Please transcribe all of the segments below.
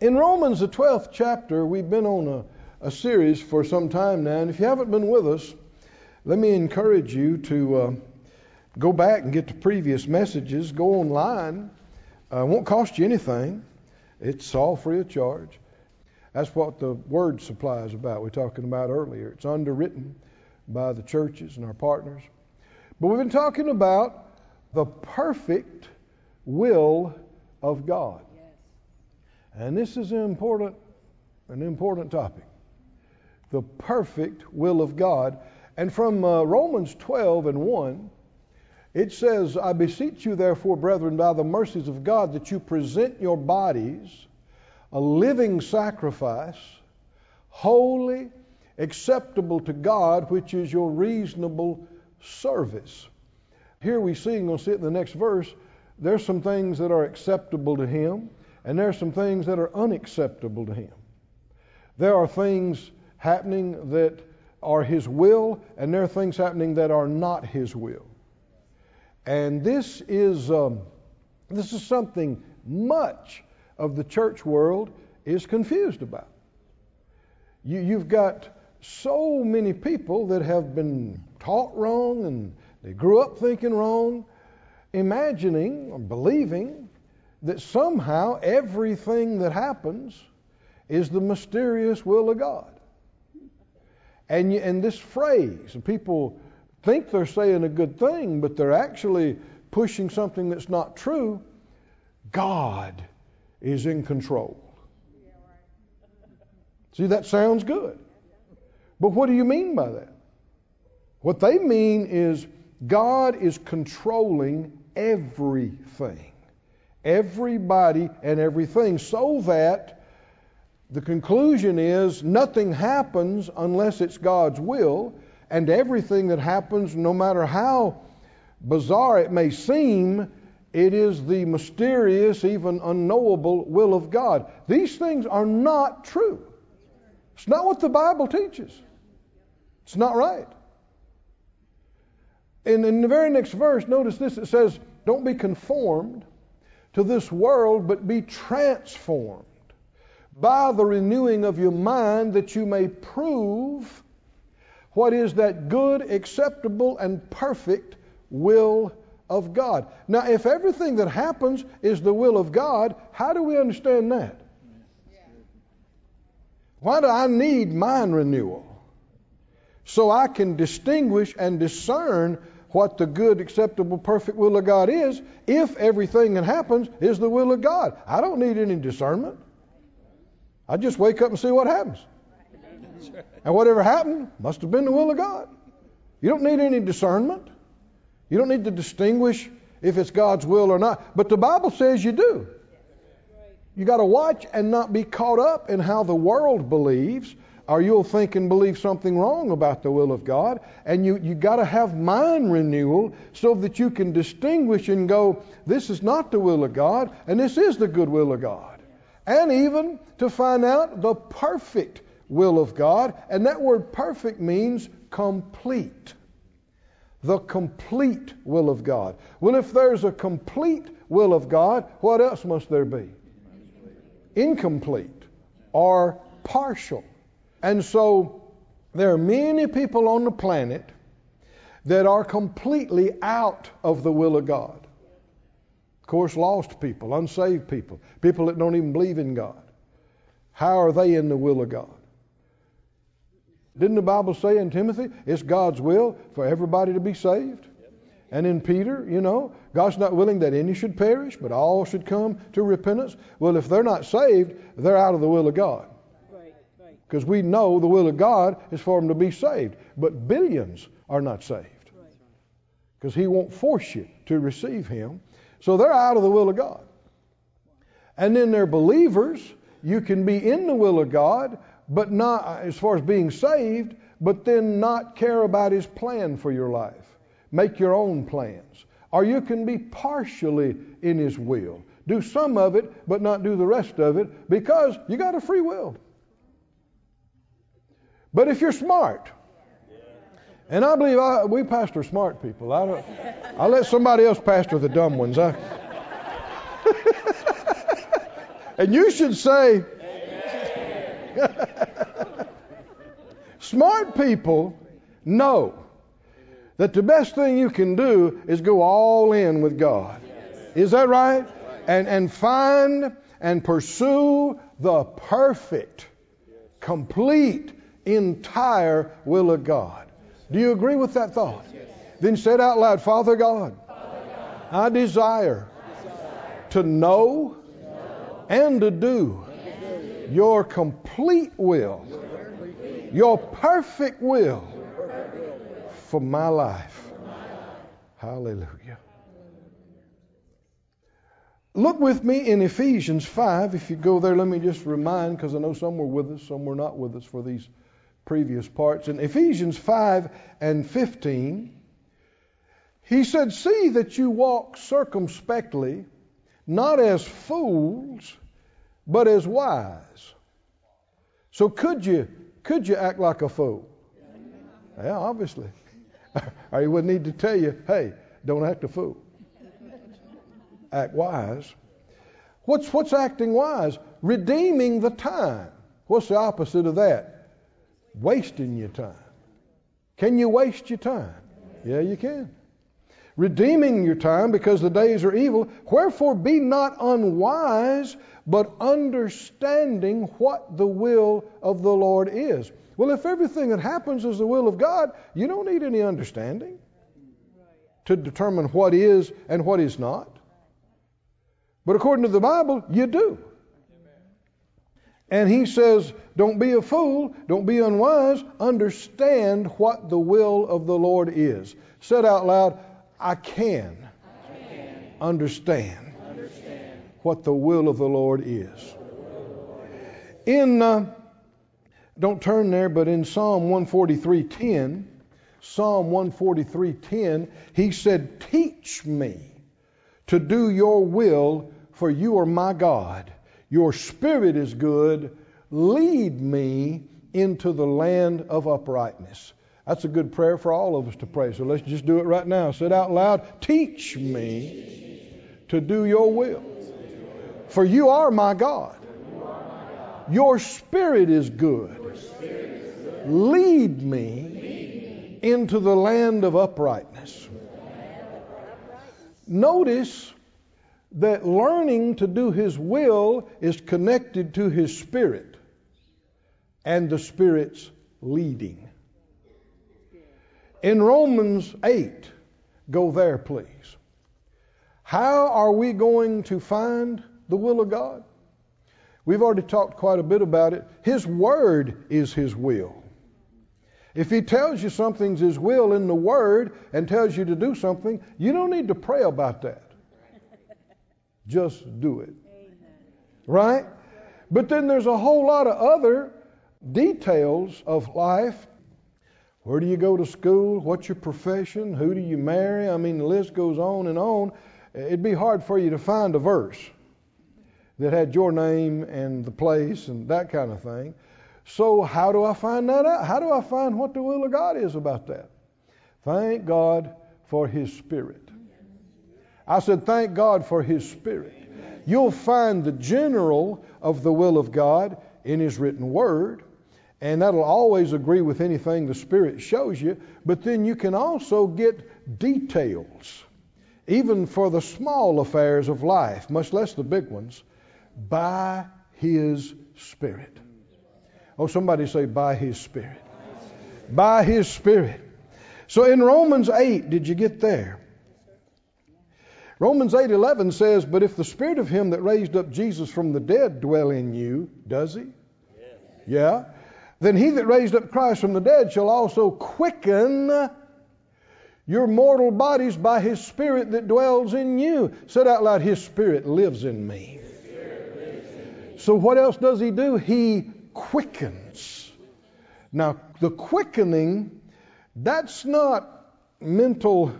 In Romans, the 12th chapter, we've been on a, a, series for some time now, and if you haven't been with us, let me encourage you to uh, go back and get the previous messages. Go online. Uh, it won't cost you anything. It's all free of charge. That's what the word supply is about. We were talking about earlier. It's underwritten by the churches and our partners. But we've been talking about the perfect will of God. And this is an important, an important topic. The perfect will of God. And from uh, Romans 12 and 1, it says, I beseech you, therefore, brethren, by the mercies of God, that you present your bodies a living sacrifice, holy, acceptable to God, which is your reasonable service. Here we see, and we'll see it in the next verse, there's some things that are acceptable to Him, and there are some things that are unacceptable to Him. There are things happening that are His will, and there are things happening that are not His will. And this is um, this is something much of the church world is confused about. You, you've got so many people that have been taught wrong and they grew up thinking wrong, imagining or believing that somehow everything that happens is the mysterious will of God. And, and this phrase, people think they're saying a good thing, but they're actually pushing something that's not true. God is in control. See, that sounds good. But what do you mean by that? What they mean is God is controlling everything, everybody and everything, so that the conclusion is nothing happens unless it's God's will, and everything that happens, no matter how bizarre it may seem, it is the mysterious, even unknowable will of God. These things are not true. It's not what the Bible teaches. It's not right. And in the very next verse, notice this it says, Don't be conformed to this world, but be transformed by the renewing of your mind, that you may prove what is that good, acceptable, and perfect will of God. Now, if everything that happens is the will of God, how do we understand that? Why do I need mind renewal? So I can distinguish and discern what the good, acceptable, perfect will of God is if everything that happens is the will of God. I don't need any discernment. I just wake up and see what happens. And whatever happened must have been the will of God. You don't need any discernment. You don't need to distinguish if it's God's will or not. But the Bible says you do. You got to watch and not be caught up in how the world believes or you'll think and believe something wrong about the will of God. And you, you got to have mind renewal so that you can distinguish and go, this is not the will of God, and this is the good will of God. And even to find out the perfect will of God. And that word perfect means complete. The complete will of God. Well, if there's a complete will of God, what else must there be? Incomplete or partial. And so there are many people on the planet that are completely out of the will of God. Of course, lost people, unsaved people, people that don't even believe in God. How are they in the will of God? Didn't the Bible say in Timothy, it's God's will for everybody to be saved? And in Peter, you know, God's not willing that any should perish, but all should come to repentance. Well, if they're not saved, they're out of the will of God. Because we know the will of God is for them to be saved. But billions are not saved. Because He won't force you to receive Him. So they're out of the will of God. And then they're believers. You can be in the will of God, but not uh, as far as being saved, but then not care about His plan for your life. Make your own plans. Or you can be partially in His will. Do some of it, but not do the rest of it because you got a free will. But if you're smart, and I believe I, we pastor smart people. I I let somebody else pastor the dumb ones. I, And you should say, Smart people know that the best thing you can do is go all in with God. Is that right? And, and find and pursue the perfect, complete, entire will of God. Do you agree with that thought? Then say it out loud Father God, I desire to know and to do your complete will, your perfect will for my life. Hallelujah. Look with me in Ephesians 5. If you go there, let me just remind, because I know some were with us, some were not with us for these previous parts. In Ephesians 5 and 15, he said, See that you walk circumspectly, not as fools, but as wise. So could you could you act like a fool? Yeah, obviously. I would need to tell you, hey, don't act a fool act wise. What's, what's acting wise? Redeeming the time. What's the opposite of that? Wasting your time. Can you waste your time? Yeah, you can. Redeeming your time because the days are evil. Wherefore be not unwise, but understanding what the will of the Lord is. Well, if everything that happens is the will of God, you don't need any understanding to determine what is and what is not. But according to the Bible, you do. And he says, don't be a fool, don't be unwise, understand what the will of the Lord is. Said out loud, I can, I can understand, understand, what the will of the Lord is. In, uh, don't turn there, but in Psalm 143.10, Psalm 143.10, he said, teach me to do your will for you are my God. Your spirit is good. Lead me into the land of uprightness. That's a good prayer for all of us to pray. So let's just do it right now. Say it out loud. Teach me to do your will. For you are my God. Your spirit is good. Lead me into the land of uprightness. Notice that learning to do His will is connected to His Spirit and the Spirit's leading. In Romans 8, go there, please. How are we going to find the will of God? We've already talked quite a bit about it. His Word is His will. If He tells you something's His will in the Word and tells you to do something, you don't need to pray about that. Just do it. Right? But then there's a whole lot of other details of life. Where do you go to school? What's your profession? Who do you marry? I mean, the list goes on and on. It'd be hard for you to find a verse that had your name and the place and that kind of thing. So, how do I find that out? How do I find what the will of God is about that? Thank God for His Spirit. I said, thank God for His Spirit. You'll find the general of the will of God in His written Word, and that'll always agree with anything the Spirit shows you, but then you can also get details, even for the small affairs of life, much less the big ones, by His Spirit. Oh, somebody say, by His Spirit. By His Spirit. So in Romans 8, did you get there? Romans 8:11 says, "But if the spirit of him that raised up Jesus from the dead dwell in you, does he? Yes. Yeah. Then he that raised up Christ from the dead shall also quicken your mortal bodies by his spirit that dwells in you." Said out loud, his spirit lives in me. So what else does he do? He quickens. Now, the quickening that's not mental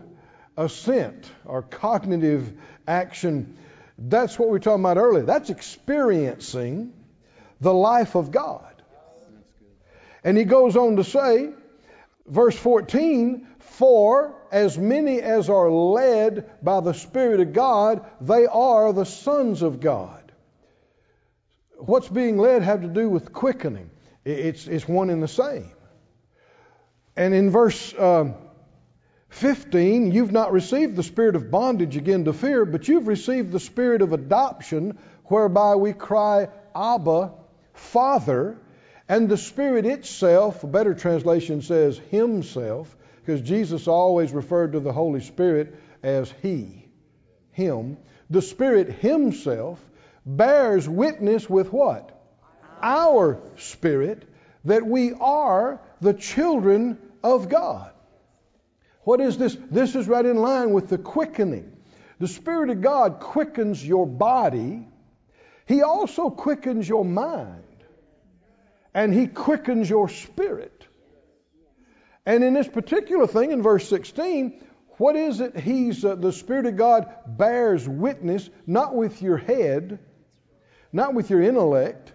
assent or cognitive action. That's what we were talking about earlier. That's experiencing the life of God. And he goes on to say, verse 14, for as many as are led by the Spirit of God, they are the sons of God. what's being led have to do with quickening. It's, it's one and the same. And in verse um, 15, you've not received the spirit of bondage again to fear, but you've received the spirit of adoption, whereby we cry, Abba, Father. And the Spirit itself, a better translation says Himself, because Jesus always referred to the Holy Spirit as He, Him. The Spirit Himself bears witness with what? Our spirit that we are the children of God. What is this? This is right in line with the quickening. The Spirit of God quickens your body, He also quickens your mind, and He quickens your spirit. And in this particular thing, in verse 16, what is it? He's uh, the Spirit of God bears witness, not with your head, not with your intellect,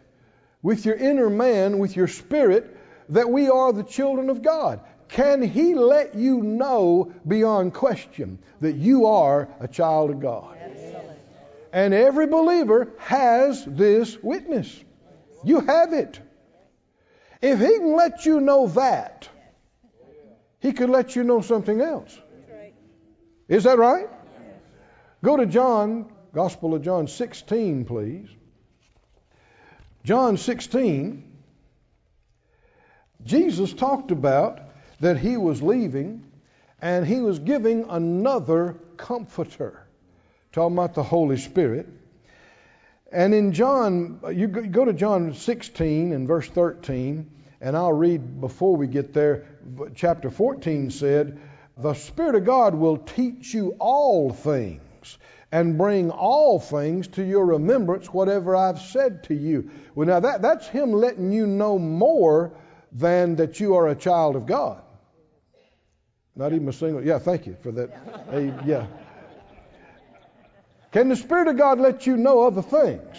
with your inner man, with your spirit, that we are the children of God. Can He let you know beyond question that you are a child of God? And every believer has this witness. You have it. If He can let you know that, He could let you know something else. Is that right? Go to John, Gospel of John 16, please. John 16, Jesus talked about that he was leaving and he was giving another comforter. Talking about the Holy Spirit. And in John, you go to John 16 and verse 13, and I'll read before we get there. Chapter 14 said, The Spirit of God will teach you all things and bring all things to your remembrance, whatever I've said to you. Well, now that, that's Him letting you know more than that you are a child of God. Not even a single. Yeah, thank you for that. Hey, yeah. Can the Spirit of God let you know other things?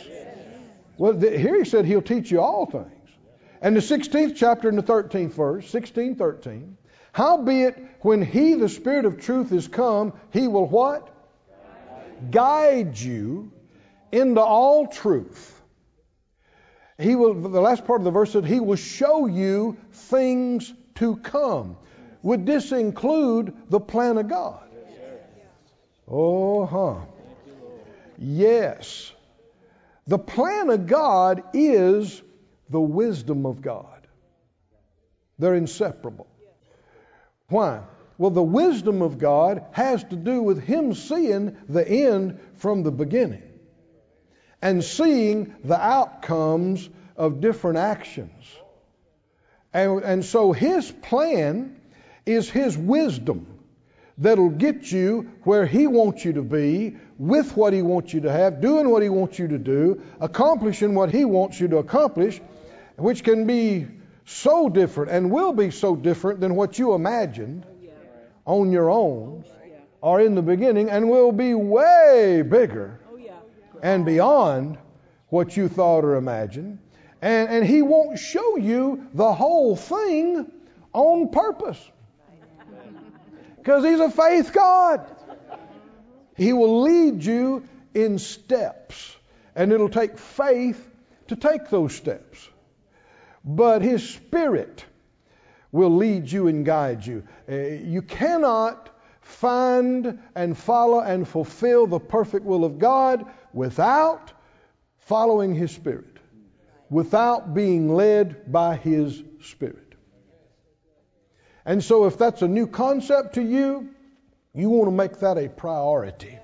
Well, the, here He said He'll teach you all things. And the 16th chapter and the 13th verse, 16, 13. Howbeit, when He, the Spirit of truth, is come, He will what? guide you into all truth. He will, the last part of the verse said, He will show you things to come. Would this include the plan of God? Oh, huh. Yes. The plan of God is the wisdom of God. They're inseparable. Why? Well, the wisdom of God has to do with Him seeing the end from the beginning and seeing the outcomes of different actions. And, and so His plan is His wisdom that'll get you where He wants you to be, with what He wants you to have, doing what He wants you to do, accomplishing what He wants you to accomplish, which can be so different and will be so different than what you imagined on your own or in the beginning and will be way bigger and beyond what you thought or imagined. And, and He won't show you the whole thing on purpose because He's a faith God. He will lead you in steps, and it'll take faith to take those steps. But His Spirit will lead you and guide you. Uh, you cannot find and follow and fulfill the perfect will of God without following His Spirit, without being led by His Spirit. And so, if that's a new concept to you, you want to make that a priority.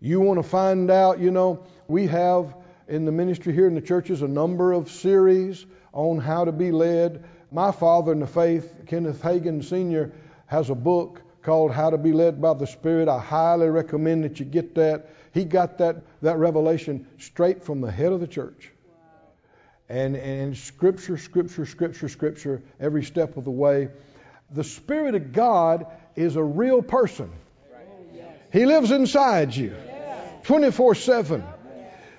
You want to find out, you know, we have in the ministry here in the churches a number of series on how to be led my father in the faith, Kenneth Hagin Sr., has a book called How to Be Led by the Spirit. I highly recommend that you get that. He got that, that revelation straight from the head of the church. And, and scripture, scripture, scripture, scripture, every step of the way. The Spirit of God is a real person. He lives inside you 24 7.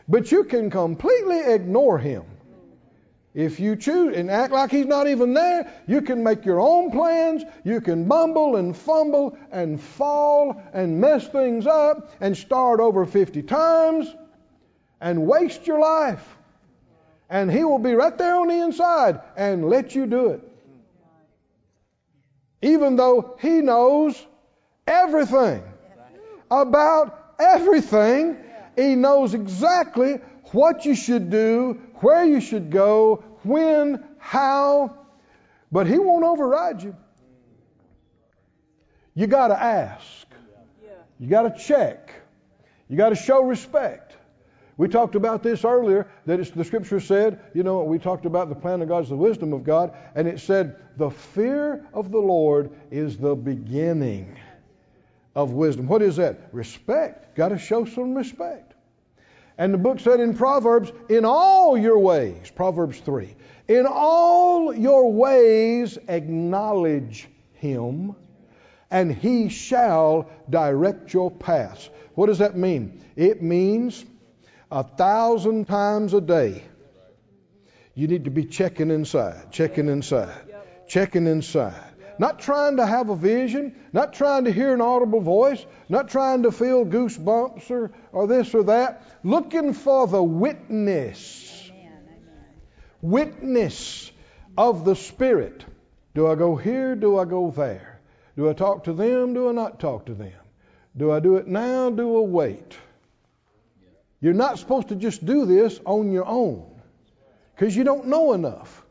But you can completely ignore Him if you choose and act like he's not even there, you can make your own plans. You can bumble and fumble and fall and mess things up and start over 50 times and waste your life. And He will be right there on the inside and let you do it. Even though He knows everything about everything, He knows exactly what you should do, where you should go, when, how, but He won't override you. You got to ask. You got to check. You got to show respect. We talked about this earlier that the scripture said, you know, we talked about the plan of God is the wisdom of God, and it said, the fear of the Lord is the beginning of wisdom. What is that? Respect. Got to show some respect. And the book said in Proverbs, in all your ways, Proverbs 3, in all your ways acknowledge him, and he shall direct your paths. What does that mean? It means a thousand times a day, you need to be checking inside, checking inside, checking inside. Not trying to have a vision, not trying to hear an audible voice, not trying to feel goosebumps or, or this or that. Looking for the witness. Witness of the Spirit. Do I go here? Do I go there? Do I talk to them? Do I not talk to them? Do I do it now? Do I wait? You're not supposed to just do this on your own because you don't know enough.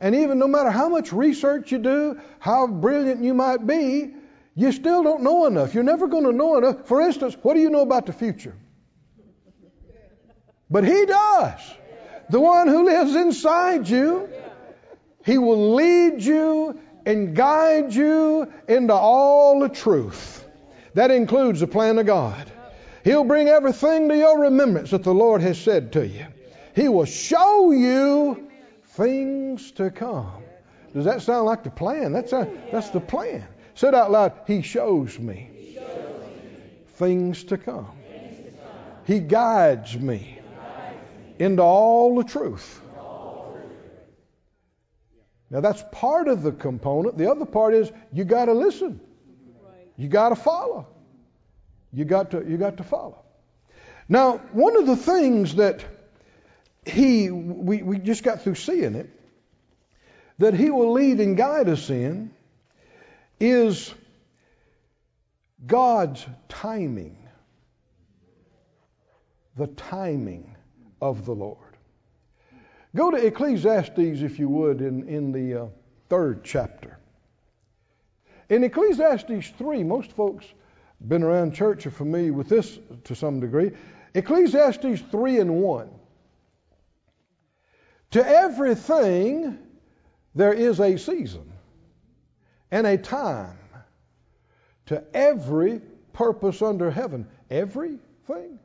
And even no matter how much research you do, how brilliant you might be, you still don't know enough. You're never going to know enough. For instance, what do you know about the future? But He does. The one who lives inside you, He will lead you and guide you into all the truth. That includes the plan of God. He'll bring everything to your remembrance that the Lord has said to you. He will show you things to come. Does that sound like the plan? That's, a, that's the plan. Say it out loud. He shows me, Things, to come. He guides me, into all the truth. Now that's part of the component. The other part is you got to listen. You got to follow. You got to you got to follow. Now, one of the things that he, we, we just got through seeing it, that He will lead and guide us in is God's timing. The timing of the Lord. Go to Ecclesiastes, if you would, in, in the uh, third chapter. In Ecclesiastes 3, most folks been around church are familiar with this to some degree. Ecclesiastes 3 and 1. To everything there is a season and a time to every purpose under heaven. Everything?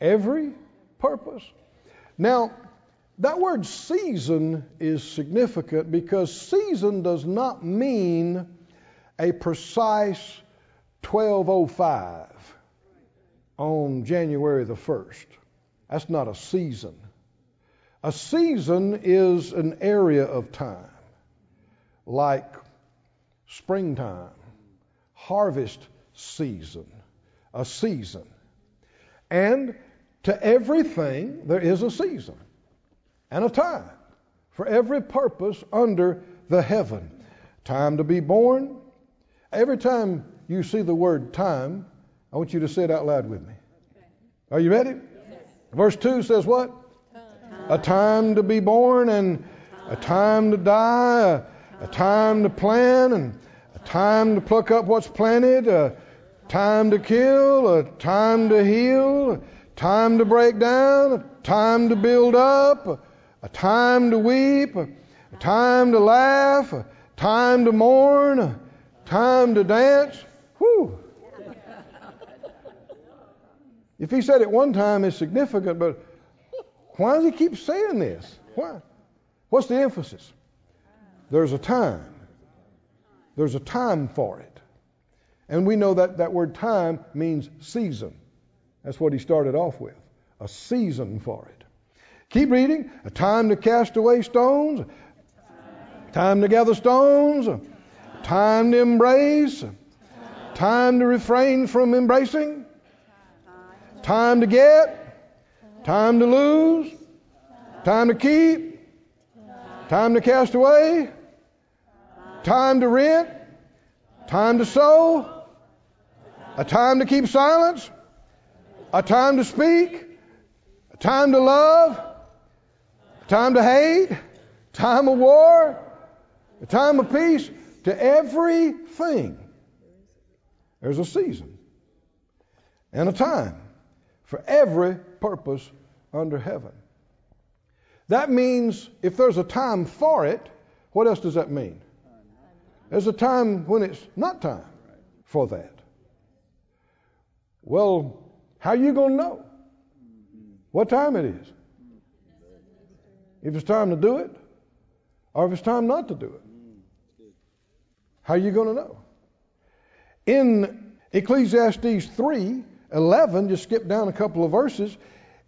Every purpose. Now, that word season is significant because season does not mean a precise 1205 on January the 1st. That's not a season. A season is an area of time, like springtime, harvest season, a season. And to everything, there is a season and a time for every purpose under the heaven. Time to be born. Every time you see the word time, I want you to say it out loud with me. Are you ready? Verse 2 says what? a time to be born and a time to die, a, a time to plan and a time to pluck up what's planted, a time to kill, a time to heal, a time to break down, a time to build up, a, time to weep, a time to laugh, a time to mourn, a time to dance. Whew. If he said it one time, it's significant, but why does he keep saying this? Why? What's the emphasis? There's a time. There's a time for it. And we know that that word time means season. That's what he started off with. A season for it. Keep reading. A time to cast away stones. Time to gather stones. Time to embrace. Time to refrain from embracing. Time to get. Time to lose, Time to keep. Time to cast away. Time to rent. Time to sow. A time to keep silence. A time to speak. A time to love. A time to hate. Time of war. A time of peace. To everything, there's a season and a time for every purpose under heaven. That means if there's a time for it, what else does that mean? There's a time when it's not time for that. Well, how are you going to know what time it is? If it's time to do it, or if it's time not to do it. How are you going to know? In Ecclesiastes 3 11, just skip down a couple of verses,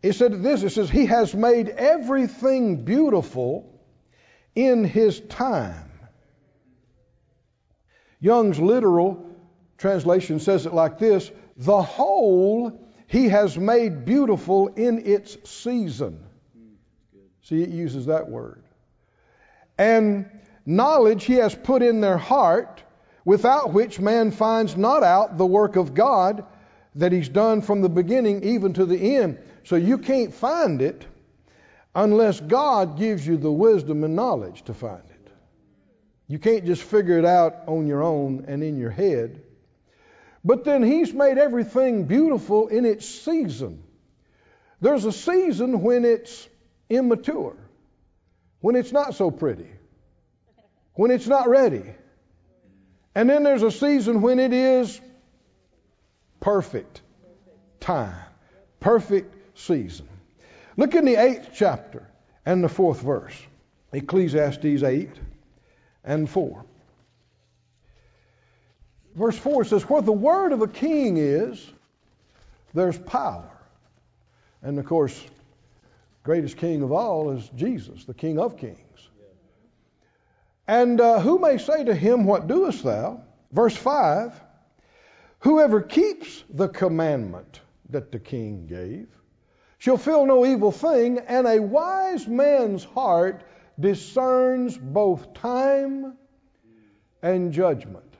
it said this it says, He has made everything beautiful in His time. Young's literal translation says it like this The whole He has made beautiful in its season. See, it uses that word. And knowledge he has put in their heart, without which man finds not out the work of God that he's done from the beginning even to the end. So you can't find it unless God gives you the wisdom and knowledge to find it. You can't just figure it out on your own and in your head. But then he's made everything beautiful in its season. There's a season when it's immature, when it's not so pretty when it's not ready. And then there's a season when it is perfect time, perfect season. Look in the eighth chapter and the fourth verse, Ecclesiastes 8 and 4. Verse 4 says, Where the word of a king is, there's power. And of course, greatest king of all is Jesus, the King of kings. And uh, who may say to him, What doest thou? Verse 5 Whoever keeps the commandment that the king gave shall feel no evil thing, and a wise man's heart discerns both time and judgment.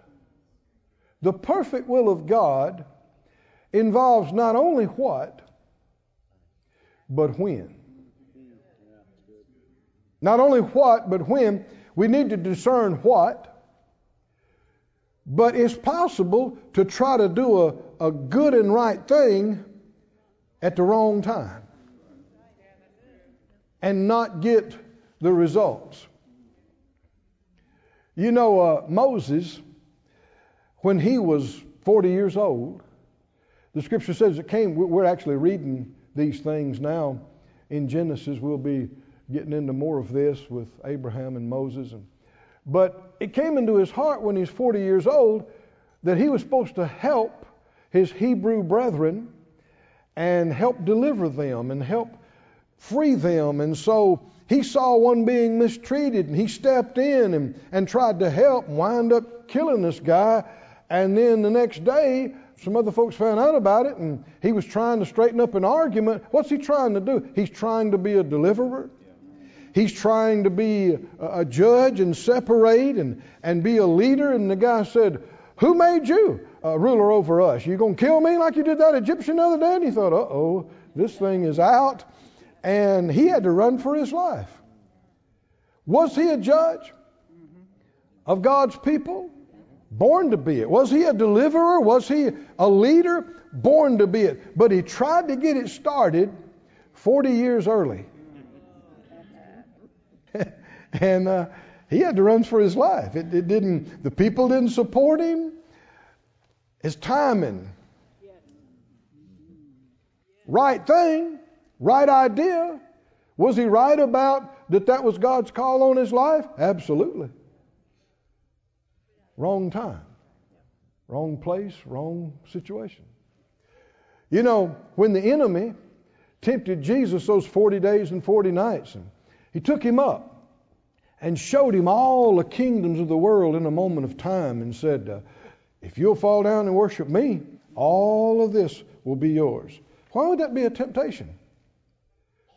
The perfect will of God involves not only what, but when. Not only what, but when. We need to discern what, but it's possible to try to do a, a good and right thing at the wrong time and not get the results. You know, uh, Moses, when he was 40 years old, the scripture says it came, we're actually reading these things now in Genesis. We'll be getting into more of this with Abraham and Moses. And, but it came into his heart when he's 40 years old that he was supposed to help his Hebrew brethren and help deliver them and help free them. And so he saw one being mistreated and he stepped in and, and tried to help and wind up killing this guy. And then the next day, some other folks found out about it and he was trying to straighten up an argument. What's he trying to do? He's trying to be a deliverer. He's trying to be a judge and separate and, and be a leader. And the guy said, Who made you a ruler over us? You going to kill me like you did that Egyptian the other day? And he thought, Uh oh, this thing is out. And he had to run for his life. Was he a judge of God's people? Born to be it. Was he a deliverer? Was he a leader? Born to be it. But he tried to get it started 40 years early. and uh, he had to run for his life. It, it, didn't. The people didn't support him. His timing, right thing, right idea. Was he right about that? That was God's call on his life. Absolutely. Wrong time, wrong place, wrong situation. You know, when the enemy tempted Jesus those 40 days and 40 nights, and he took him up and showed him all the kingdoms of the world in a moment of time and said, uh, If you'll fall down and worship me, all of this will be yours. Why would that be a temptation?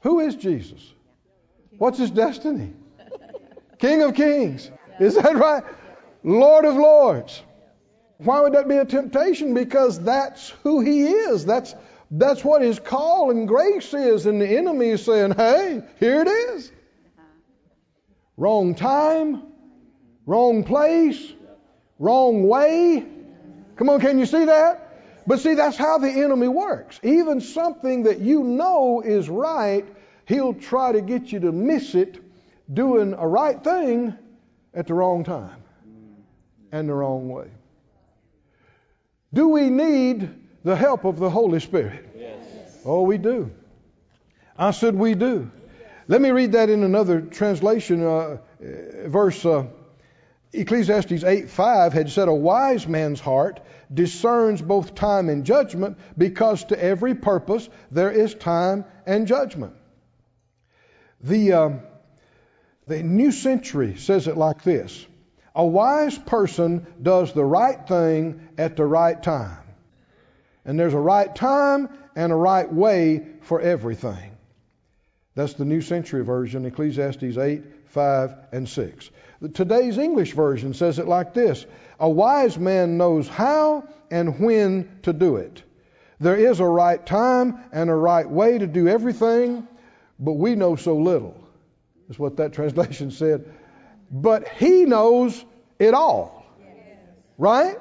Who is Jesus? What's his destiny? King of kings. Is that right? Lord of lords. Why would that be a temptation? Because that's who he is. That's that's what his call and grace is. And the enemy is saying, hey, here it is. Wrong time, wrong place, wrong way. Come on, can you see that? But see, that's how the enemy works. Even something that you know is right, he'll try to get you to miss it doing a right thing at the wrong time and the wrong way. Do we need the help of the Holy Spirit? Yes. Oh, we do. I said we do. Let me read that in another translation. Uh, verse uh, Ecclesiastes 8 5 had said, A wise man's heart discerns both time and judgment, because to every purpose there is time and judgment. The, uh, the New Century says it like this A wise person does the right thing at the right time. And there's a right time and a right way for everything. That's the New Century Version, Ecclesiastes 8, 5, and 6. Today's English version says it like this A wise man knows how and when to do it. There is a right time and a right way to do everything, but we know so little. That's what that translation said. But he knows it all. Right?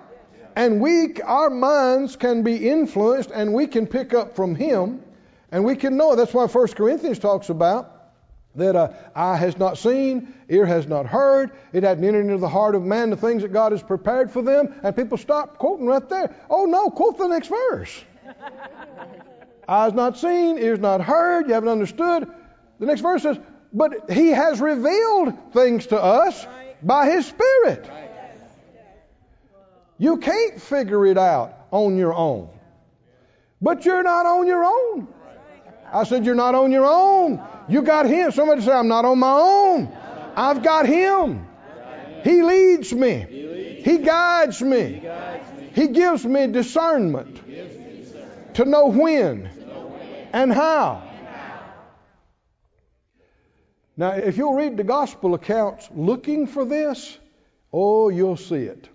And we, our minds can be influenced and we can pick up from him and we can know. it. That's why 1 Corinthians talks about that uh, eye has not seen, ear has not heard, it hadn't entered into the heart of man the things that God has prepared for them. And people stop quoting right there. Oh no, quote the next verse. Eyes not seen, ears not heard, you haven't understood. The next verse says, But He has revealed things to us by His Spirit. You can't figure it out on your own. But you're not on your own. I said, You're not on your own. You got Him. Somebody say, I'm not on my own. I've got Him. He leads me. He guides me. He gives me discernment to know when and how. Now, if you'll read the gospel accounts looking for this, oh, you'll see it.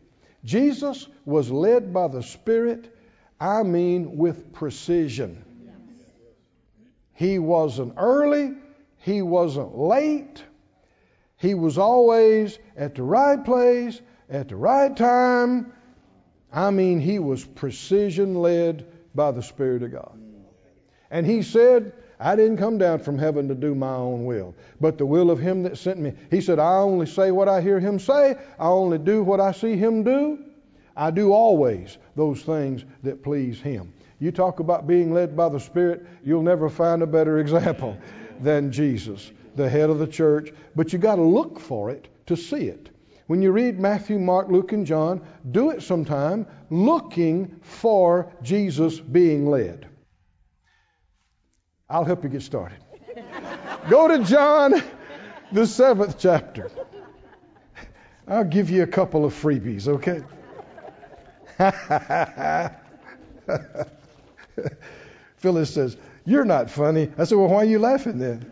Jesus was led by the Spirit, I mean, with precision. He wasn't early, he wasn't late. He was always at the right place, at the right time. I mean, he was precision led by the Spirit of God. And he said, I didn't come down from heaven to do my own will, but the will of him that sent me. He said, I only say what I hear him say, I only do what I see him do. I do always those things that please him. You talk about being led by the Spirit, you'll never find a better example than Jesus, the head of the church. But you got to look for it to see it. When you read Matthew, Mark, Luke, and John, do it sometime looking for Jesus being led. I'll help you get started. Go to John, the seventh chapter. I'll give you a couple of freebies, okay? Phyllis says, You're not funny. I said, Well, why are you laughing then?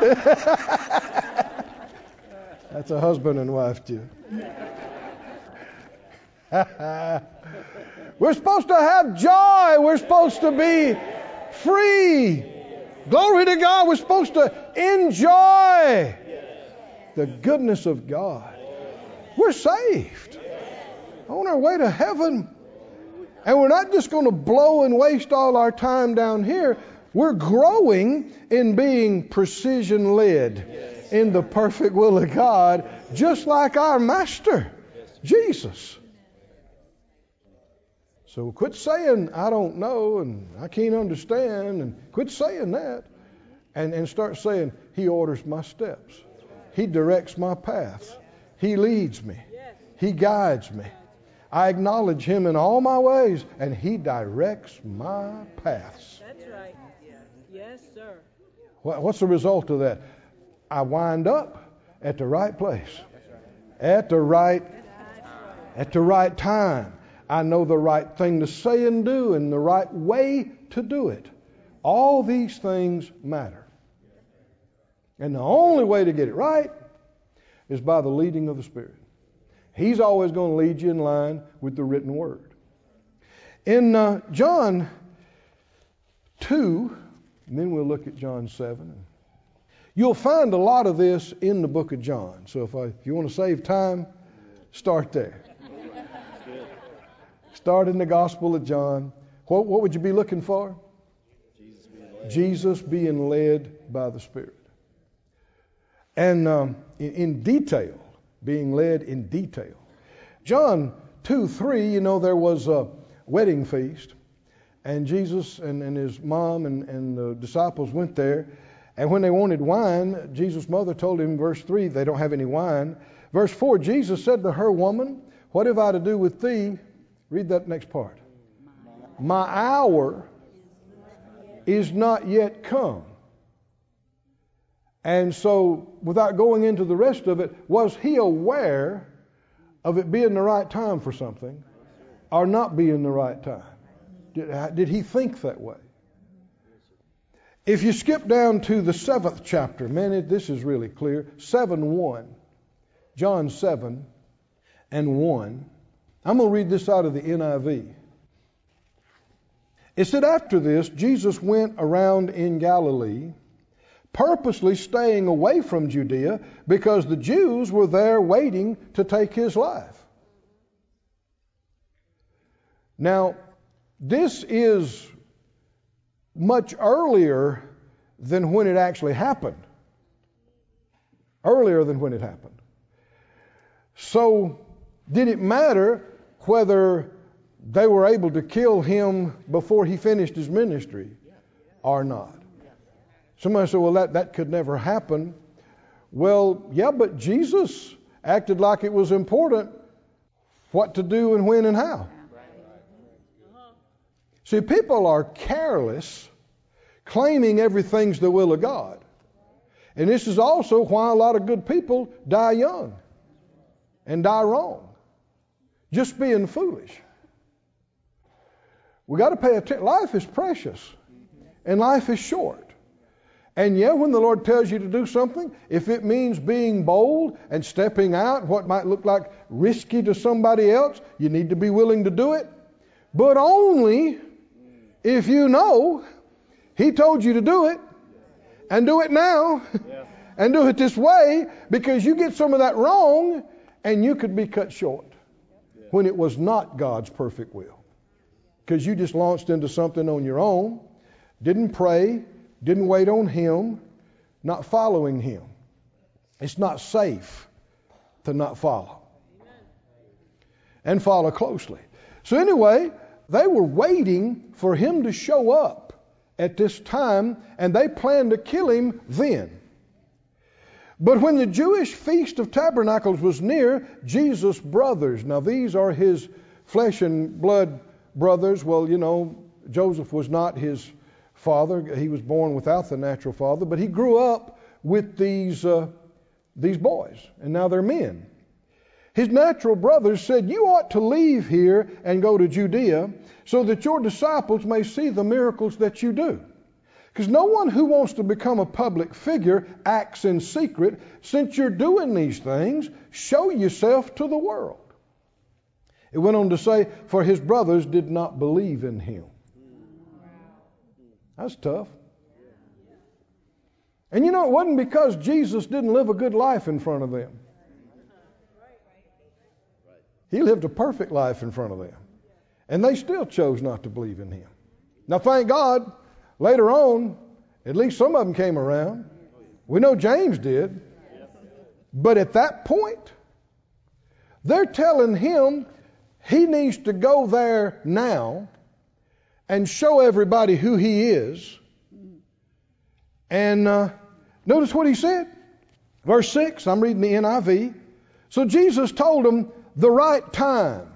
That's a husband and wife, too. We're supposed to have joy. We're supposed to be free. Glory to God. We're supposed to enjoy the goodness of God. We're saved. On our way to heaven. And we're not just going to blow and waste all our time down here. We're growing in being precision led in the perfect will of God, just like our Master, Jesus. So quit saying, I don't know and I can't understand, and quit saying that. And, and start saying, He orders my steps, He directs my paths, He leads me, He guides me. I acknowledge Him in all my ways, and He directs my paths. That's right. Yes, sir. What's the result of that? I wind up at the right place, at the right, at the right time. I know the right thing to say and do, and the right way to do it. All these things matter. And the only way to get it right is by the leading of the Spirit. He's always going to lead you in line with the written word. In uh, John 2, and then we'll look at John 7. You'll find a lot of this in the book of John. So if, I, if you want to save time, start there. Start in the Gospel of John. What, what would you be looking for? Jesus being, Jesus being led by the Spirit. And um, in, in detail, being led in detail. John 2 3, you know, there was a wedding feast, and Jesus and, and his mom and, and the disciples went there. And when they wanted wine, Jesus' mother told him, verse 3, they don't have any wine. Verse 4, Jesus said to her, Woman, what have I to do with thee? Read that next part. My hour is not yet come. And so, without going into the rest of it, was he aware of it being the right time for something or not being the right time? Did, did he think that way? If you skip down to the seventh chapter, man, it, this is really clear. 7 1. John 7 and 1. I'm going to read this out of the NIV. It said, After this, Jesus went around in Galilee, purposely staying away from Judea because the Jews were there waiting to take his life. Now, this is much earlier than when it actually happened. Earlier than when it happened. So, did it matter whether they were able to kill him before he finished his ministry or not? Somebody said, well, that, that could never happen. Well, yeah, but Jesus acted like it was important what to do and when and how. See, people are careless, claiming everything's the will of God. And this is also why a lot of good people die young and die wrong. Just being foolish. We got to pay attention. Life is precious, and life is short. And yeah, when the Lord tells you to do something, if it means being bold and stepping out, what might look like risky to somebody else, you need to be willing to do it. But only if you know He told you to do it, and do it now, and do it this way, because you get some of that wrong, and you could be cut short when it was not God's perfect will. Because you just launched into something on your own, didn't pray, didn't wait on Him, not following Him. It's not safe to not follow and follow closely. So, anyway, they were waiting for him to show up at this time, and they planned to kill him then. But when the Jewish Feast of Tabernacles was near, Jesus' brothers, now these are his flesh and blood brothers. Well, you know, Joseph was not his father, he was born without the natural father, but he grew up with these, uh, these boys, and now they're men. His natural brothers said, You ought to leave here and go to Judea so that your disciples may see the miracles that you do. Because no one who wants to become a public figure acts in secret. Since you're doing these things, show yourself to the world. It went on to say, For his brothers did not believe in him. That's tough. And you know, it wasn't because Jesus didn't live a good life in front of them. He lived a perfect life in front of them. And they still chose not to believe in him. Now, thank God, later on, at least some of them came around. We know James did. But at that point, they're telling him he needs to go there now and show everybody who he is. And uh, notice what he said. Verse 6, I'm reading the NIV. So Jesus told them, the right time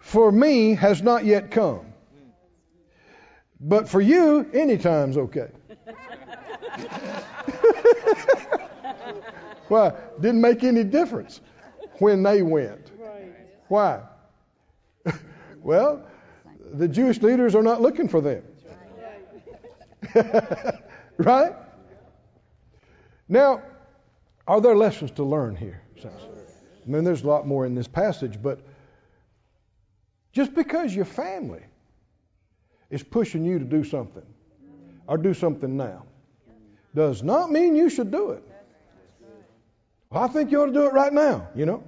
for me has not yet come. But for you, any time's okay. Why? Didn't make any difference when they went. Why? Well, the Jewish leaders are not looking for them. Right? Now, are there lessons to learn here? I mean, there's a lot more in this passage, but just because your family is pushing you to do something or do something now does not mean you should do it. Well, I think you ought to do it right now, you know.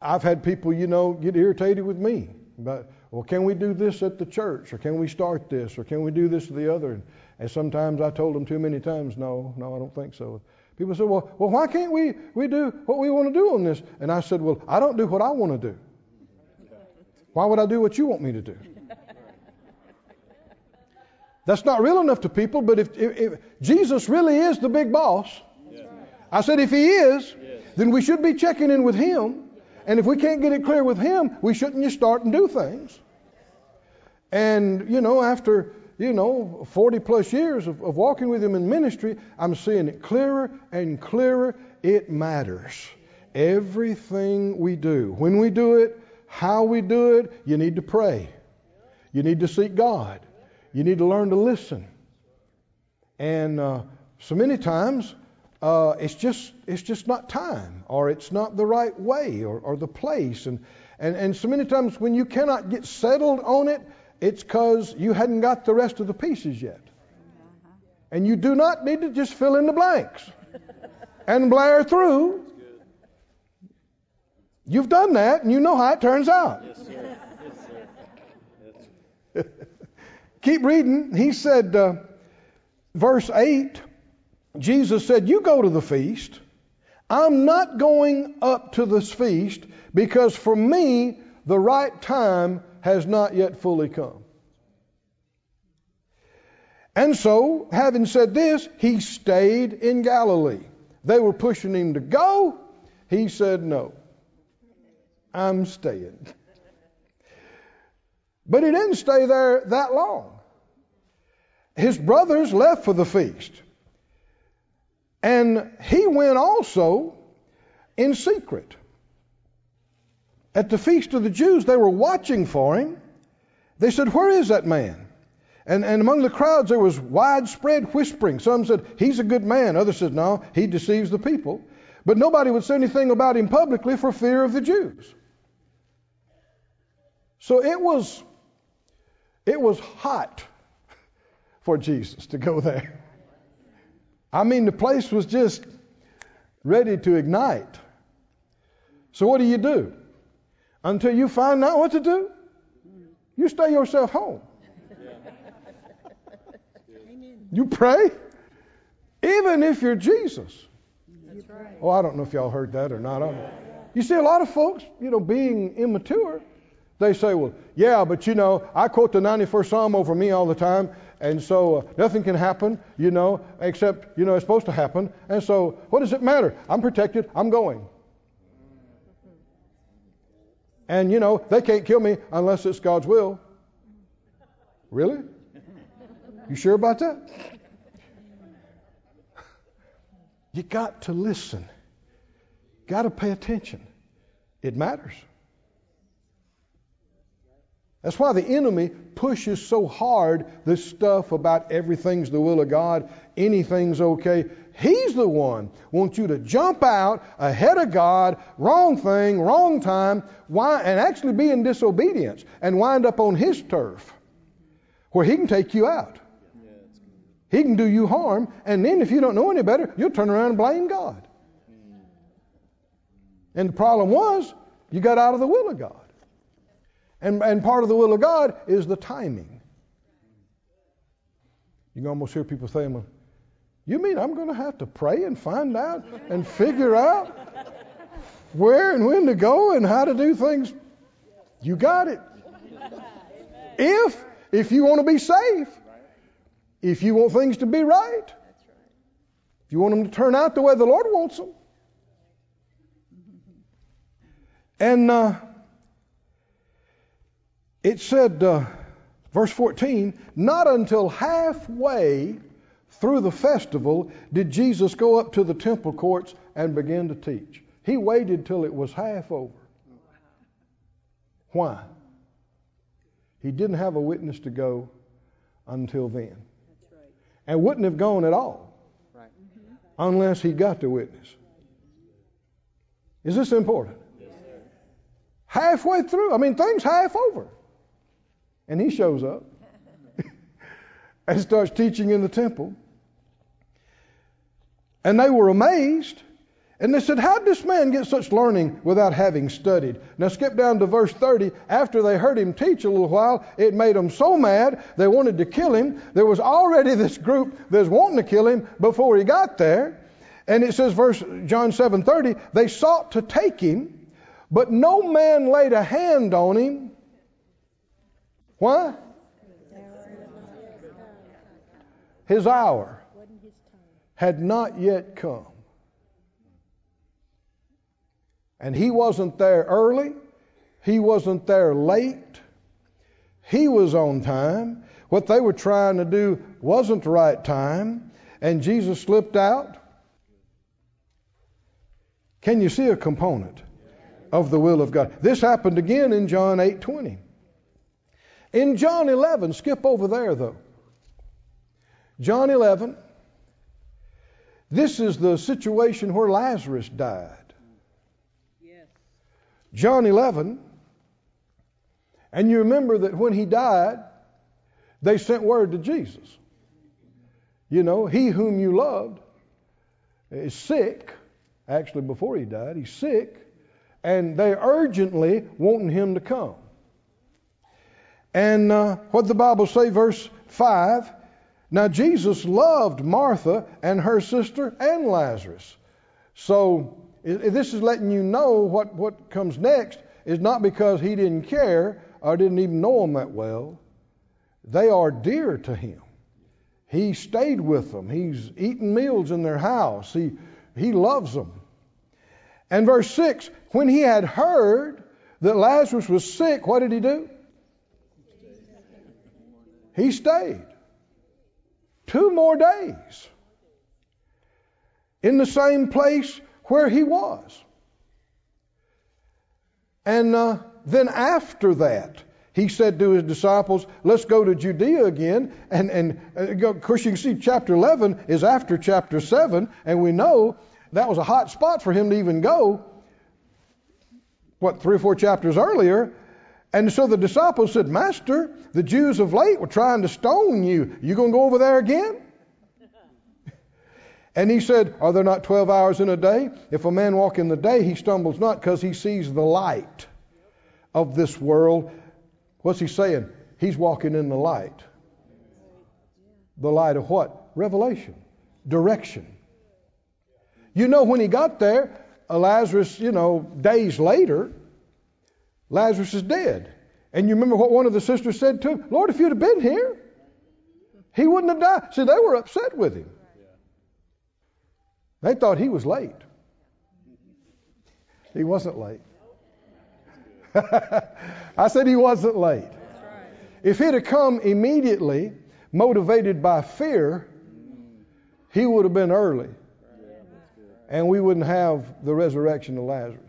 I've had people, you know, get irritated with me about, well, can we do this at the church, or can we start this, or can we do this or the other? And, and sometimes I told them too many times, no, no, I don't think so. People said, well, well, why can't we, we do what we want to do on this? And I said, well, I don't do what I want to do. Why would I do what you want me to do? That's not real enough to people, but if, if, if Jesus really is the big boss, I said, if he is, then we should be checking in with him. And if we can't get it clear with him, we shouldn't just start and do things. And, you know, after you know, 40 plus years of, of walking with Him in ministry, I'm seeing it clearer and clearer. It matters. Everything we do, when we do it, how we do it, you need to pray. You need to seek God. You need to learn to listen. And uh, so many times, uh, it's just it's just not time, or it's not the right way, or, or the place. And, and and so many times when you cannot get settled on it, it's because you hadn't got the rest of the pieces yet. And you do not need to just fill in the blanks and blare through. You've done that and you know how it turns out. Yes, sir. Yes, sir. Keep reading. He said, uh, verse 8, Jesus said, You go to the feast. I'm not going up to this feast because for me, the right time has not yet fully come. And so, having said this, he stayed in Galilee. They were pushing him to go. He said, No, I'm staying. But he didn't stay there that long. His brothers left for the feast. And he went also in secret. At the feast of the Jews, they were watching for him. They said, Where is that man? And, and among the crowds, there was widespread whispering. Some said, He's a good man. Others said, No, he deceives the people. But nobody would say anything about him publicly for fear of the Jews. So it was, it was hot for Jesus to go there. I mean, the place was just ready to ignite. So what do you do? until you find out what to do, you stay yourself home. You pray, even if you're Jesus. Oh, I don't know if y'all heard that or not. You see, a lot of folks, you know, being immature, they say, well, yeah, but you know, I quote the 91st Psalm over me all the time, and so uh, nothing can happen, you know, except, you know, it's supposed to happen. And so, what does it matter? I'm protected, I'm going. And you know, they can't kill me unless it's God's will. Really? You sure about that? You got to listen. Got to pay attention. It matters. That's why the enemy pushes so hard this stuff about everything's the will of God, anything's okay. He's the one wants you to jump out ahead of God, wrong thing, wrong time, why, and actually be in disobedience and wind up on his turf where he can take you out. He can do you harm, and then if you don't know any better, you'll turn around and blame God. And the problem was, you got out of the will of God. And, and part of the will of God is the timing. You can almost hear people saying, you mean I'm going to have to pray and find out and figure out where and when to go and how to do things? You got it. If if you want to be safe, if you want things to be right, if you want them to turn out the way the Lord wants them. And uh, it said, uh, verse 14, not until halfway through the festival did Jesus go up to the temple courts and begin to teach. He waited till it was half over. Why? He didn't have a witness to go until then. and wouldn't have gone at all Right. unless he got the witness. Is this important? Halfway through, I mean, things half over. And he shows up and starts teaching in the temple. And they were amazed. And they said, How did this man get such learning without having studied? Now, skip down to verse 30. After they heard him teach a little while, it made them so mad they wanted to kill him. There was already this group that was wanting to kill him before he got there. And it says, verse John 7:30, they sought to take him, but no man laid a hand on him. Why? His hour had not yet come. And he wasn't there early, he wasn't there late, he was on time. What they were trying to do wasn't the right time, and Jesus slipped out. Can you see a component of the will of God? This happened again in John 8:20. In John 11, skip over there though. John 11, this is the situation where Lazarus died. Yes. John 11, and you remember that when he died, they sent word to Jesus. You know, he whom you loved is sick. Actually, before he died, he's sick, and they urgently wanting him to come. And uh, what the Bible say, verse five. Now Jesus loved Martha and her sister and Lazarus. So this is letting you know what what comes next is not because he didn't care or didn't even know them that well. They are dear to him. He stayed with them. He's eaten meals in their house. He he loves them. And verse 6 when he had heard that Lazarus was sick, what did he do? He stayed. Two more days in the same place where he was. And uh, then after that, he said to his disciples, Let's go to Judea again. And, and uh, of course, you can see chapter 11 is after chapter 7, and we know that was a hot spot for him to even go, what, three or four chapters earlier. And so the disciples said, Master, the Jews of late were trying to stone you. You going to go over there again? And he said, Are there not 12 hours in a day? If a man walk in the day, he stumbles not because he sees the light of this world. What's he saying? He's walking in the light. The light of what? Revelation, direction. You know, when he got there, uh, Lazarus, you know, days later, Lazarus is dead. And you remember what one of the sisters said to him? Lord, if you'd have been here, he wouldn't have died. See, they were upset with him. They thought he was late. He wasn't late. I said he wasn't late. If he'd have come immediately, motivated by fear, he would have been early. And we wouldn't have the resurrection of Lazarus.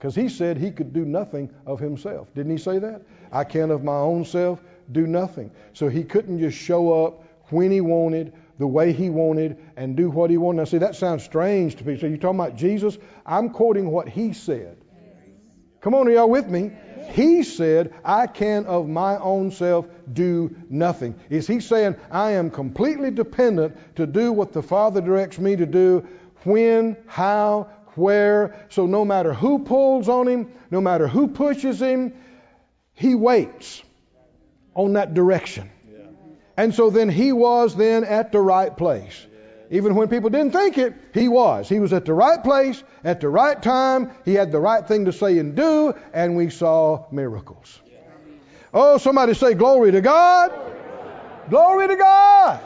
Because he said he could do nothing of himself. Didn't he say that? I can of my own self do nothing. So he couldn't just show up when he wanted, the way he wanted, and do what he wanted. Now, see, that sounds strange to people. So you're talking about Jesus? I'm quoting what he said. Come on, are y'all with me? He said, I can of my own self do nothing. Is he saying, I am completely dependent to do what the Father directs me to do, when, how, where? So no matter who pulls on him, no matter who pushes him, he waits on that direction. And so then he was then at the right place. Even when people didn't think it, he was. He was at the right place, at the right time. He had the right thing to say and do, and we saw miracles. Oh, somebody say, Glory to God! Glory to God!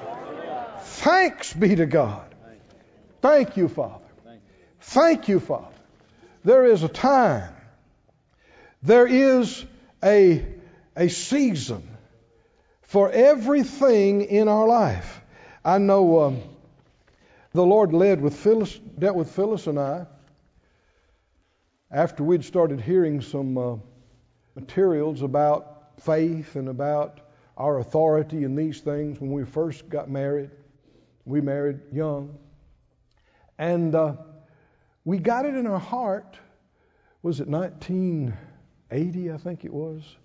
Thanks be to God. Thank you, Father. Thank you, Father. There is a time, there is a, a season for everything in our life. I know um, the Lord led with Phyllis, dealt with Phyllis and I after we'd started hearing some uh, materials about faith and about our authority in these things when we first got married. We married young. And uh, we got it in our heart, was it 1980, I think it was,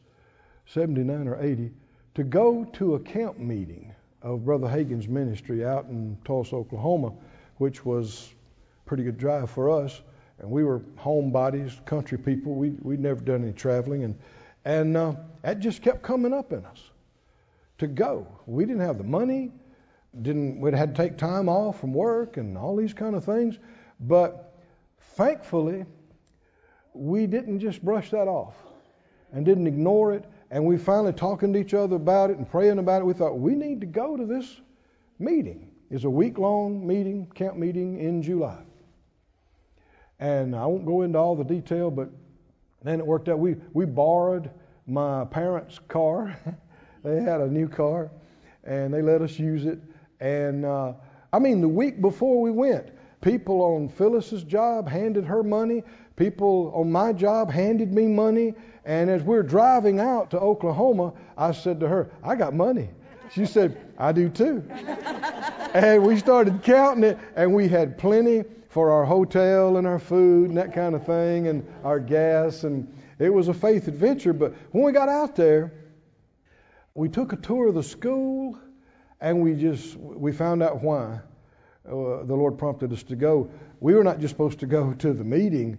79 or 80, to go to a camp meeting of Brother Hagin's ministry out in Tulsa, Oklahoma, which was pretty good drive for us. And we were homebodies, country people. We, we'd never done any traveling. And, and uh, that just kept coming up in us to go. We didn't have the money. Didn't we'd had to take time off from work and all these kind of things. But thankfully, we didn't just brush that off and didn't ignore it. And we finally talking to each other about it and praying about it. We thought we need to go to this meeting. It's a week long meeting, camp meeting in July. And I won't go into all the detail, but then it worked out. We, we borrowed my parents' car. they had a new car, and they let us use it. And uh, I mean, the week before we went, people on Phyllis's job handed her money. People on my job handed me money. And as we we're driving out to Oklahoma, I said to her, I got money. She said, I do too. and we started counting it, and we had plenty for our hotel and our food and that kind of thing, and our gas. And it was a faith adventure. But when we got out there, we took a tour of the school, and we just we found out why uh, the Lord prompted us to go. We were not just supposed to go to the meeting;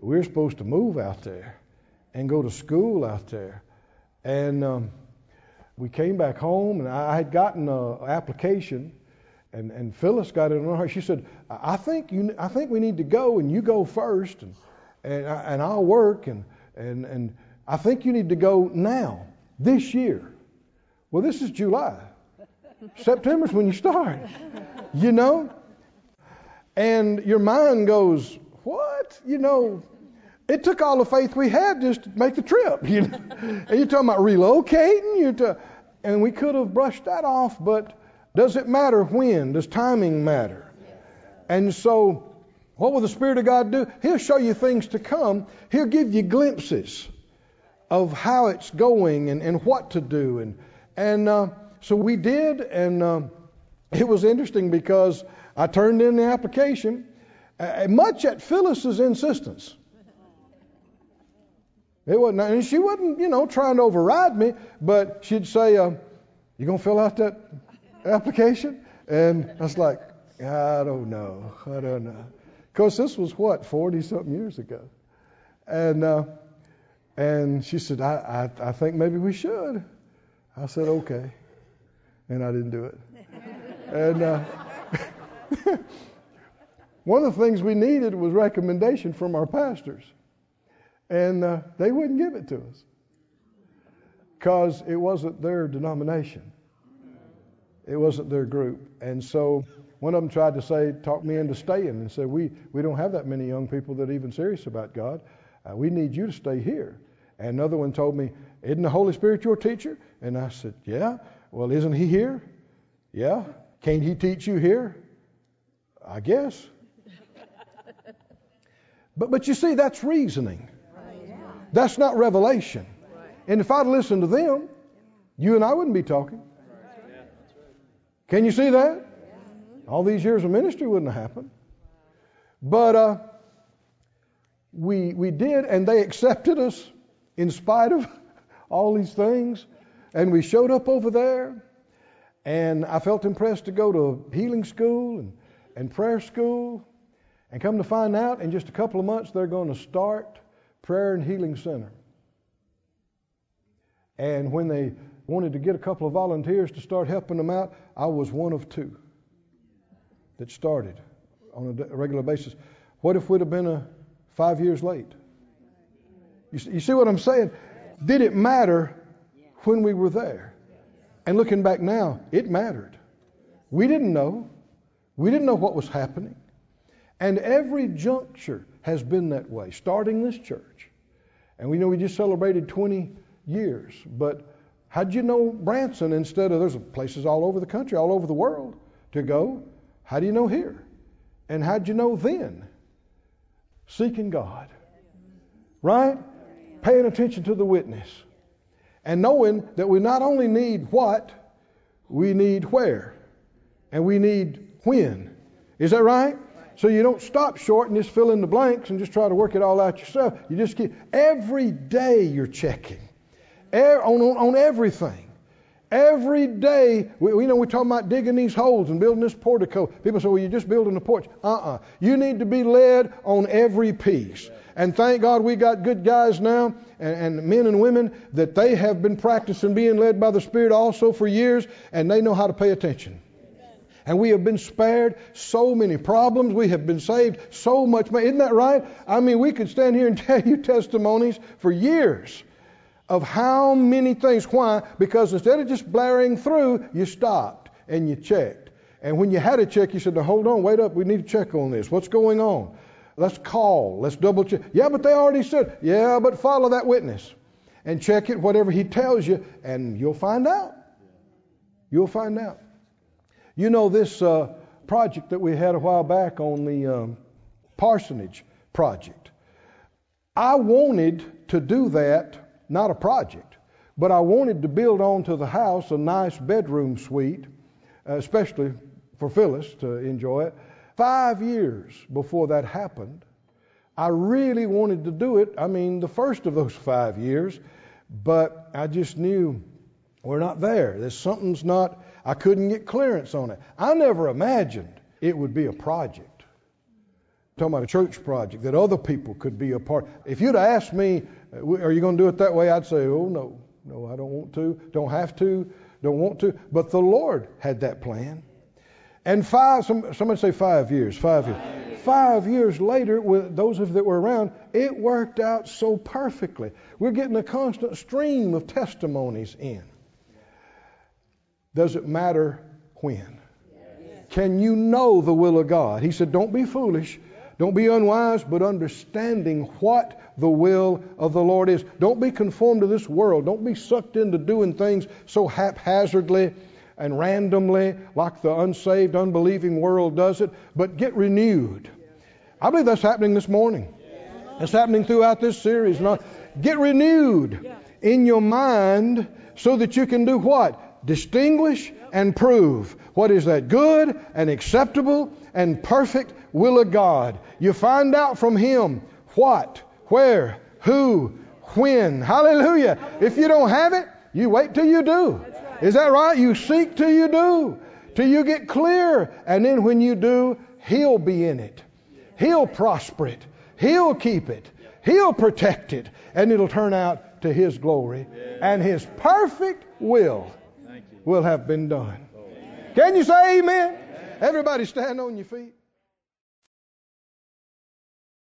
we were supposed to move out there and go to school out there. And um, we came back home, and I had gotten an application, and, and Phyllis got it on her. She said, "I think you, I think we need to go, and you go first, and and, and I'll work, and and and I think you need to go now, this year." Well, this is July. September's when you start. You know? And your mind goes, What? You know, it took all the faith we had just to make the trip. You know? and you're talking about relocating. You're to, and we could have brushed that off, but does it matter when? Does timing matter? And so, what will the Spirit of God do? He'll show you things to come. He'll give you glimpses of how it's going and, and what to do. And, and uh, so we did, and uh, it was interesting because I turned in the application, uh, much at Phyllis's insistence. It wasn't, and she wasn't, you know, trying to override me, but she'd say, uh, "You gonna fill out that application?" And I was like, "I don't know, I don't know," because this was what forty something years ago, and uh, and she said, I, I I think maybe we should." I said, "Okay," and I didn't do it. and uh, one of the things we needed was recommendation from our pastors. And uh, they wouldn't give it to us because it wasn't their denomination, it wasn't their group. And so one of them tried to say, talk me into staying, and said, we, we don't have that many young people that are even serious about God. Uh, we need you to stay here. And another one told me, Isn't the Holy Spirit your teacher? And I said, Yeah. Well, isn't he here? Yeah. Can't he teach you here? I guess. But, but you see, that's reasoning. That's not revelation. And if I'd listened to them, you and I wouldn't be talking. Can you see that? All these years of ministry wouldn't have happened. But uh, we we did, and they accepted us in spite of all these things. And we showed up over there, and I felt impressed to go to healing school and, and prayer school. And come to find out, in just a couple of months, they're going to start Prayer and Healing Center. And when they wanted to get a couple of volunteers to start helping them out, I was one of two that started on a regular basis. What if we'd have been a five years late? You see what I'm saying? Did it matter when we were there? And looking back now, it mattered. We didn't know. We didn't know what was happening. And every juncture has been that way, starting this church. And we know we just celebrated 20 years, but how'd you know Branson instead of there's places all over the country, all over the world to go? How do you know here? And how'd you know then? Seeking God, right? Paying attention to the witness. And knowing that we not only need what, we need where. And we need when. Is that right? So you don't stop short and just fill in the blanks and just try to work it all out yourself. You just keep every day you're checking er, on, on, on everything. Every day, we, we know we're talking about digging these holes and building this portico. People say, well, you're just building a porch. Uh-uh. You need to be led on every piece. And thank God we got good guys now and, and, men and women that they have been practicing being led by the Spirit also for years and they know how to pay attention. And we have been spared so many problems. We have been saved so much. Isn't that right? I mean, we could stand here and tell you testimonies for years of how many things. Why? Because instead of just blaring through, you stopped and you checked. And when you had a check, you said, now hold on, wait up, we need to check on this. What's going on? Let's call. Let's double check. Yeah, but they already said. Yeah, but follow that witness and check it, whatever he tells you, and you'll find out. You'll find out. You know, this uh, project that we had a while back on the um, parsonage project, I wanted to do that not a project. But I wanted to build onto the house a nice bedroom suite, uh, especially for Phyllis to enjoy it. Five years before that happened, I really wanted to do it. I mean, the first of those five years, but I just knew we're not there. There's something's not, I couldn't get clearance on it. I never imagined it would be a project talking about a church project that other people could be a part. If you'd asked me, Uh, are you going to do it that way? I'd say, oh no, no, I don't want to, don't have to, don't want to. But the Lord had that plan. And five, some, somebody say five years, five years. Five years later, with those of you that were around, it worked out so perfectly. We're getting a constant stream of testimonies in. Does it matter when? Can you know the will of God? He said, Don't be foolish. Don't be unwise, but understanding what the will of the Lord is. Don't be conformed to this world. Don't be sucked into doing things so haphazardly and randomly like the unsaved, unbelieving world does it, but get renewed. I believe that's happening this morning. It's happening throughout this series. Get renewed in your mind so that you can do what? Distinguish and prove what is that good and acceptable and perfect will of God. You find out from Him what, where, who, when. Hallelujah. If you don't have it, you wait till you do. Is that right? You seek till you do, till you get clear. And then when you do, He'll be in it. He'll prosper it. He'll keep it. He'll protect it. And it'll turn out to His glory. And His perfect will will have been done. Can you say amen? Everybody stand on your feet.